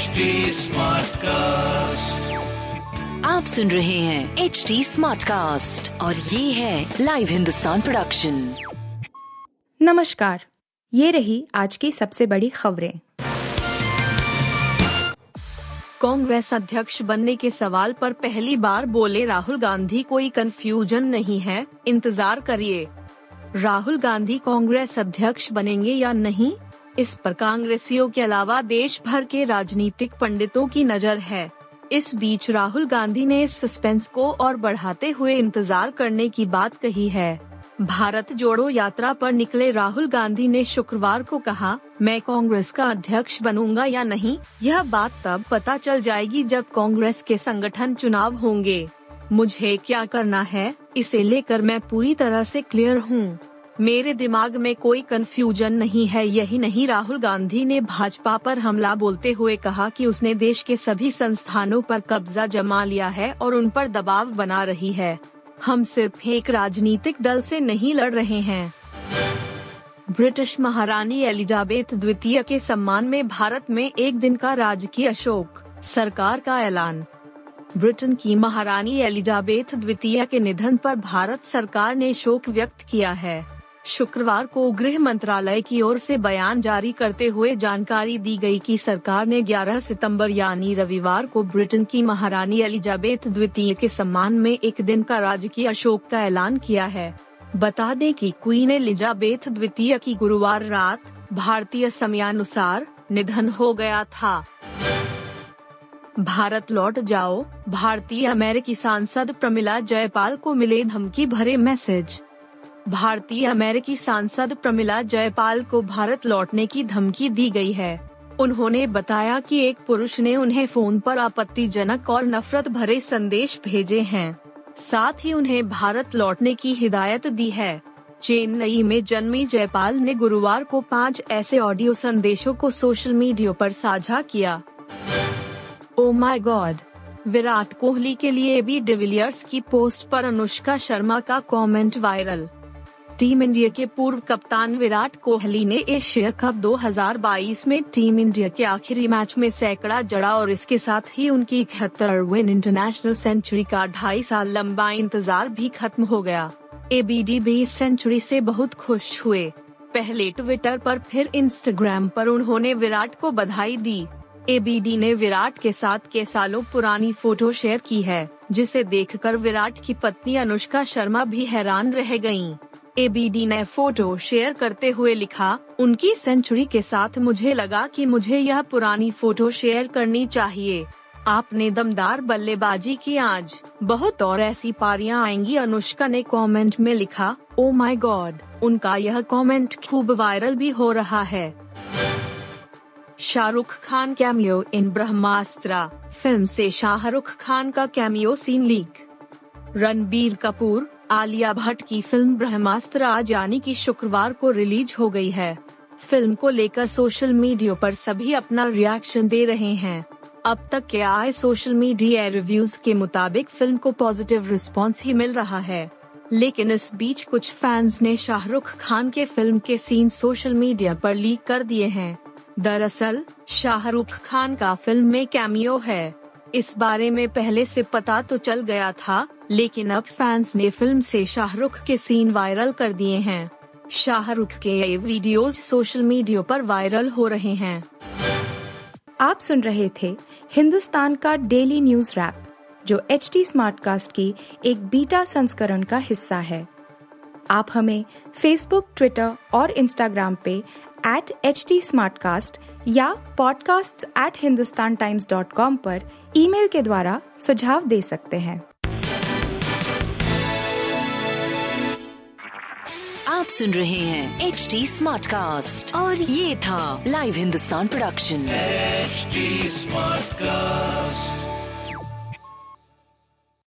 HD cast आप सुन रहे हैं एच डी स्मार्ट कास्ट और ये है लाइव हिंदुस्तान प्रोडक्शन नमस्कार ये रही आज की सबसे बड़ी खबरें। कांग्रेस अध्यक्ष बनने के सवाल पर पहली बार बोले राहुल गांधी कोई कंफ्यूजन नहीं है इंतज़ार करिए। राहुल गांधी कांग्रेस अध्यक्ष बनेंगे या नहीं? इस पर कांग्रेसियों के अलावा देश भर के राजनीतिक पंडितों की नज़र है। इस बीच राहुल गांधी ने इस सस्पेंस को और बढ़ाते हुए इंतज़ार करने की बात कही है। भारत जोड़ो यात्रा पर निकले राहुल गांधी ने शुक्रवार को कहा, मैं कांग्रेस का अध्यक्ष बनूँगा या नहीं, यह बात तब पता चल जाएगी जब कांग्रेस के संगठन चुनाव होंगे। मुझे क्या करना है, इसे लेकर मैं पूरी तरह से क्लियर हूँ। मेरे दिमाग में कोई कंफ्यूजन नहीं है, यही नहीं। राहुल गांधी ने भाजपा पर हमला बोलते हुए कहा कि उसने देश के सभी संस्थानों पर कब्जा जमा लिया है और उन पर दबाव बना रही है। हम सिर्फ़ एक राजनीतिक दल से नहीं लड़ रहे हैं। ब्रिटिश महारानी एलिजाबेथ द्वितीय के सम्मान में भारत में एक दिन का राजकीय शोक सरकार का ऐलान। ब्रिटेन की महारानी एलिजाबेथ द्वितीय के निधन पर भारत सरकार ने शोक व्यक्त किया है। शुक्रवार को गृह मंत्रालय की ओर से बयान जारी करते हुए जानकारी दी गई कि सरकार ने 11 सितंबर यानी रविवार को ब्रिटेन की महारानी एलिजाबेथ द्वितीय के सम्मान में एक दिन का राजकीय अशोक का ऐलान किया है। बता दें कि क्वीन एलिजाबेथ द्वितीय की गुरुवार रात भारतीय समयानुसार निधन हो गया था। भारत लौट जाओ, भारतीय अमेरिकी सांसद प्रमिला जयपाल को मिले धमकी भरे मैसेज। भारतीय अमेरिकी सांसद प्रमिला जयपाल को भारत लौटने की धमकी दी गई है। उन्होंने बताया कि एक पुरुष ने उन्हें फ़ोन पर आपत्तिजनक और नफरत भरे संदेश भेजे हैं। साथ ही उन्हें भारत लौटने की हिदायत दी है। चेन्नई में जन्मी जयपाल ने गुरुवार को पाँच ऐसे ऑडियो संदेशों को सोशल मीडिया पर साझा किया। Oh my God Virat Kohli के लिए भी डिविलियर्स की पोस्ट पर अनुष्का शर्मा का कमेंट वायरल टीम इंडिया के पूर्व कप्तान विराट कोहली ने एशिया कप 2022 में टीम इंडिया के आखिरी मैच में सैकड़ा जड़ा और इसके साथ ही उनकी इकहत्तर विन इंटरनेशनल सेंचुरी का ढाई साल लंबा इंतज़ार भी खत्म हो गया। एबीडी भी इस सेंचुरी से बहुत खुश हुए। पहले ट्विटर पर, फिर इंस्टाग्राम पर उन्होंने विराट को बधाई दी। एबीडी ने विराट के साथ के सालों पुरानी फ़ोटो शेयर की है, जिसे देखकर विराट की पत्नी अनुष्का शर्मा भी हैरान रह गयीं। एबीडी ने फ़ोटो शेयर करते हुए लिखा, उनकी सेंचुरी के साथ मुझे लगा कि मुझे यह पुरानी फ़ोटो शेयर करनी चाहिए। आपने दमदार बल्लेबाजी की आज। बहुत और ऐसी पारियाँ आएँगी। अनुष्का ने कमेंट में लिखा ओ माय गॉड उनका यह कमेंट खूब वायरल भी हो रहा है। Shahrukh Khan cameo in Brahmastra. Film से शाहरुख खान का cameo scene leak. Ranbir Kapoor Alia Bhatt की फ़िल्म ब्रह्मास्त्र आज यानी की शुक्रवार को रिलीज़ हो गई है। फ़िल्म को लेकर सोशल मीडिया पर सभी अपना रिएक्शन दे रहे हैं। अब तक के आए सोशल मीडिया रिव्यूज़ के मुताबिक फ़िल्म को पॉजिटिव रिस्पांस ही मिल रहा है। लेकिन इस बीच कुछ फैंस ने शाहरुख खान के फ़िल्म के सीन सोशल मीडिया पर लीक कर दिए हैं। दरअसल, शाहरुख खान का फ़िल्म में कैमियो है। इस बारे में पहले से पता तो चल गया था, लेकिन अब फैंस ने फ़िल्म से शाहरुख के सीन वायरल कर दिए हैं। शाहरुख के ये वीडियोस सोशल मीडिया पर वायरल हो रहे हैं। आप सुन रहे थे हिंदुस्तान का डेली न्यूज़ रैप जो एच टी स्मार्ट कास्ट की एक बीटा संस्करण का हिस्सा है। आप हमें फेसबुक ट्विटर और इंस्टाग्राम पे एट एच टी या podcasts@hindustantimes.com पर ईमेल के द्वारा सुझाव दे सकते हैं आप सुन रहे हैं एच डी स्मार्ट कास्ट और ये था live Hindustan production HD Smartcast.